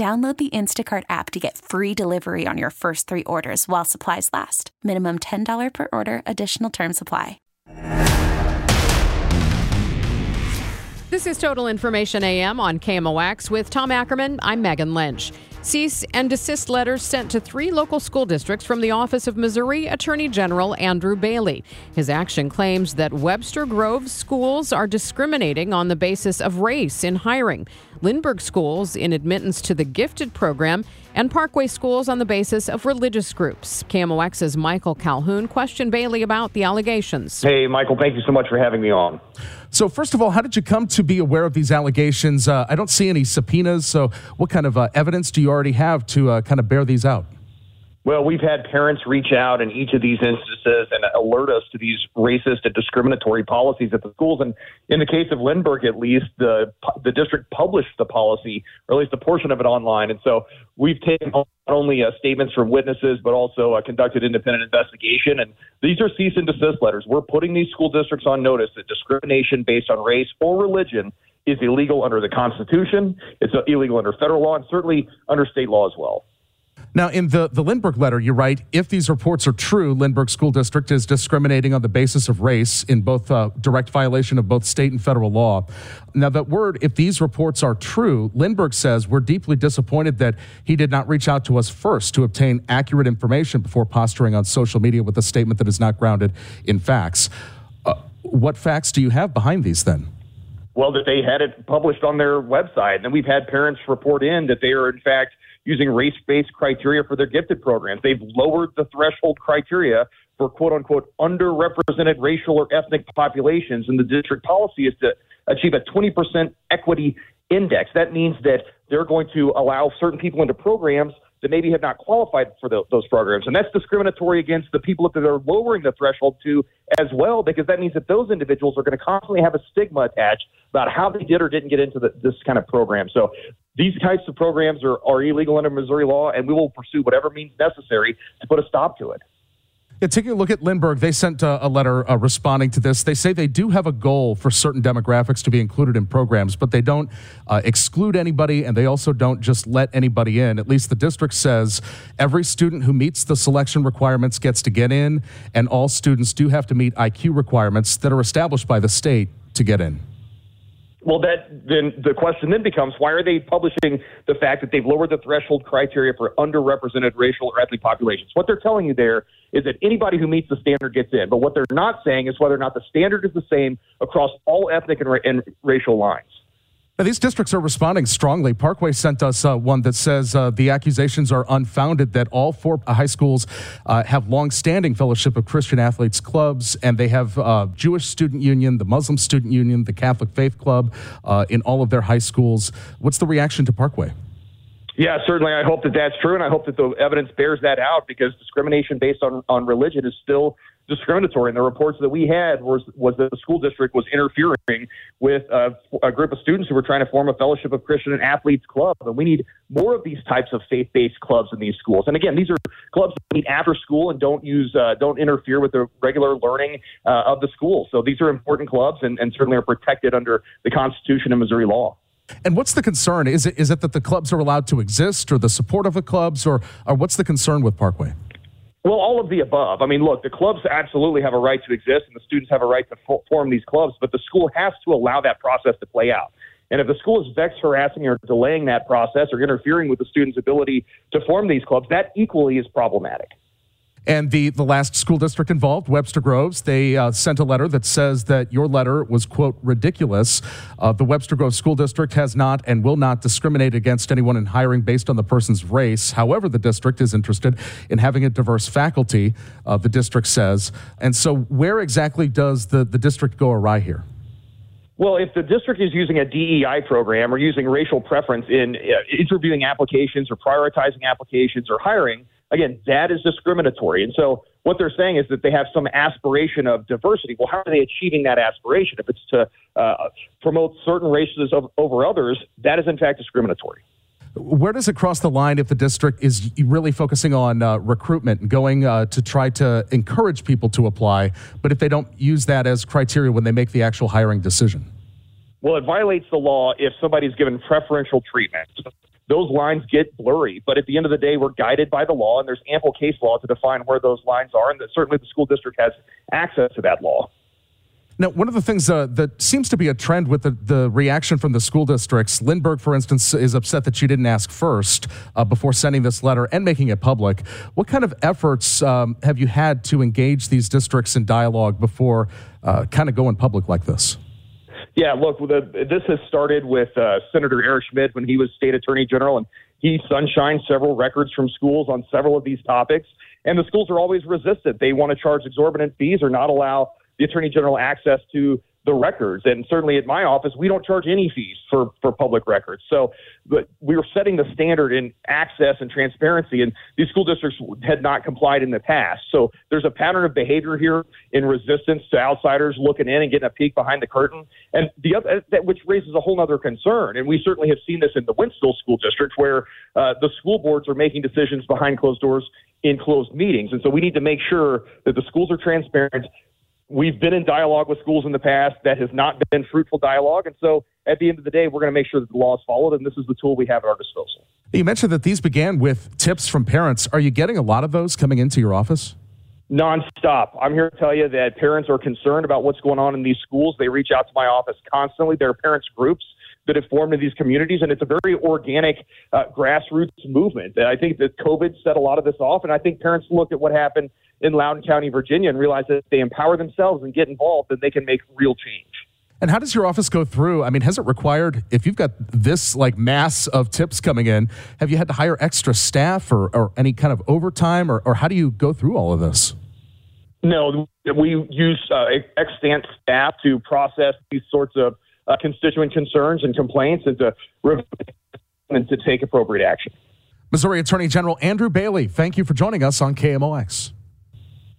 Download the Instacart app to get free delivery on your first three orders while supplies last. Minimum $10 per order, additional term supply. This is Total Information AM on KMOX with Tom Ackerman. I'm Megan Lynch. Cease and desist letters sent to three local school districts from the office of Missouri Attorney General Andrew Bailey. His action claims that Webster Groves schools are discriminating on the basis of race in hiring, Lindbergh schools in admittance to the gifted program, and Parkway schools on the basis of religious groups. KMOX's Michael Calhoun questioned Bailey about the allegations. Hey, Michael, thank you so much for having me on. So, first of all, how did you come to be aware of these allegations? Uh, I don't see any subpoenas. So, what kind of uh, evidence do you already have to uh, kind of bear these out? Well, we've had parents reach out in each of these instances and alert us to these racist and discriminatory policies at the schools. And in the case of Lindbergh, at least, the the district published the policy, or at least a portion of it online. And so we've taken not only uh, statements from witnesses, but also uh, conducted independent investigation. And these are cease and desist letters. We're putting these school districts on notice that discrimination based on race or religion is illegal under the Constitution. It's illegal under federal law and certainly under state law as well. Now, in the, the Lindbergh letter, you write if these reports are true, Lindbergh School District is discriminating on the basis of race in both uh, direct violation of both state and federal law. Now, that word, if these reports are true, Lindbergh says we're deeply disappointed that he did not reach out to us first to obtain accurate information before posturing on social media with a statement that is not grounded in facts. Uh, what facts do you have behind these then? Well, that they had it published on their website. And then we've had parents report in that they are, in fact, using race based criteria for their gifted programs. They've lowered the threshold criteria for quote unquote underrepresented racial or ethnic populations. And the district policy is to achieve a 20% equity index. That means that they're going to allow certain people into programs that maybe have not qualified for the, those programs. And that's discriminatory against the people that they're lowering the threshold to as well, because that means that those individuals are going to constantly have a stigma attached about how they did or didn't get into the, this kind of program. So these types of programs are, are illegal under Missouri law, and we will pursue whatever means necessary to put a stop to it. Yeah, taking a look at Lindbergh, they sent a, a letter uh, responding to this. They say they do have a goal for certain demographics to be included in programs, but they don't uh, exclude anybody and they also don't just let anybody in. At least the district says every student who meets the selection requirements gets to get in, and all students do have to meet IQ requirements that are established by the state to get in. Well, that then the question then becomes why are they publishing the fact that they've lowered the threshold criteria for underrepresented racial or ethnic populations? What they're telling you there is that anybody who meets the standard gets in. But what they're not saying is whether or not the standard is the same across all ethnic and, ra- and racial lines. Now, these districts are responding strongly. Parkway sent us uh, one that says uh, the accusations are unfounded that all four high schools uh, have long-standing Fellowship of Christian Athletes clubs, and they have uh, Jewish Student Union, the Muslim Student Union, the Catholic Faith Club uh, in all of their high schools. What's the reaction to Parkway? Yeah, certainly. I hope that that's true, and I hope that the evidence bears that out because discrimination based on, on religion is still discriminatory. And the reports that we had was was that the school district was interfering with a, a group of students who were trying to form a fellowship of Christian and athletes club. And we need more of these types of faith-based clubs in these schools. And again, these are clubs that meet after school and don't use uh, don't interfere with the regular learning uh, of the school. So these are important clubs and, and certainly are protected under the Constitution and Missouri law. And what's the concern? Is it is it that the clubs are allowed to exist, or the support of the clubs, or or what's the concern with Parkway? Well, all of the above. I mean, look, the clubs absolutely have a right to exist, and the students have a right to form these clubs, but the school has to allow that process to play out. And if the school is vexed, harassing, or delaying that process or interfering with the student's ability to form these clubs, that equally is problematic. And the, the last school district involved, Webster Groves, they uh, sent a letter that says that your letter was, quote, ridiculous. Uh, the Webster Groves School District has not and will not discriminate against anyone in hiring based on the person's race. However, the district is interested in having a diverse faculty, uh, the district says. And so, where exactly does the, the district go awry here? Well, if the district is using a DEI program or using racial preference in uh, interviewing applications or prioritizing applications or hiring, Again, that is discriminatory. And so what they're saying is that they have some aspiration of diversity. Well, how are they achieving that aspiration? If it's to uh, promote certain races over others, that is in fact discriminatory. Where does it cross the line if the district is really focusing on uh, recruitment and going uh, to try to encourage people to apply, but if they don't use that as criteria when they make the actual hiring decision? Well, it violates the law if somebody's given preferential treatment those lines get blurry. But at the end of the day, we're guided by the law, and there's ample case law to define where those lines are, and that certainly the school district has access to that law. Now, one of the things uh, that seems to be a trend with the, the reaction from the school districts, Lindbergh, for instance, is upset that you didn't ask first uh, before sending this letter and making it public. What kind of efforts um, have you had to engage these districts in dialogue before uh, kind of going public like this? Yeah, look, the, this has started with uh, Senator Eric Schmitt when he was state attorney general, and he sunshined several records from schools on several of these topics. And the schools are always resistant. They want to charge exorbitant fees or not allow the attorney general access to the records. And certainly at my office, we don't charge any fees for, for public records. So but we were setting the standard in access and transparency, and these school districts had not complied in the past. So there's a pattern of behavior here in resistance to outsiders looking in and getting a peek behind the curtain. And the other, that, which raises a whole other concern. And we certainly have seen this in the Wentzville School District, where uh, the school boards are making decisions behind closed doors in closed meetings. And so we need to make sure that the schools are transparent, We've been in dialogue with schools in the past that has not been fruitful dialogue. And so at the end of the day, we're going to make sure that the law is followed, and this is the tool we have at our disposal. You mentioned that these began with tips from parents. Are you getting a lot of those coming into your office? Nonstop. I'm here to tell you that parents are concerned about what's going on in these schools. They reach out to my office constantly. There are parents groups that have formed in these communities, and it's a very organic uh, grassroots movement. I think that COVID set a lot of this off, and I think parents look at what happened in Loudoun County, Virginia, and realize that if they empower themselves and get involved, then they can make real change. And how does your office go through? I mean, has it required, if you've got this like mass of tips coming in, have you had to hire extra staff or, or any kind of overtime, or, or how do you go through all of this? No, we use uh, extant staff to process these sorts of uh, constituent concerns and complaints and to and to take appropriate action. Missouri Attorney General Andrew Bailey, thank you for joining us on KMOX.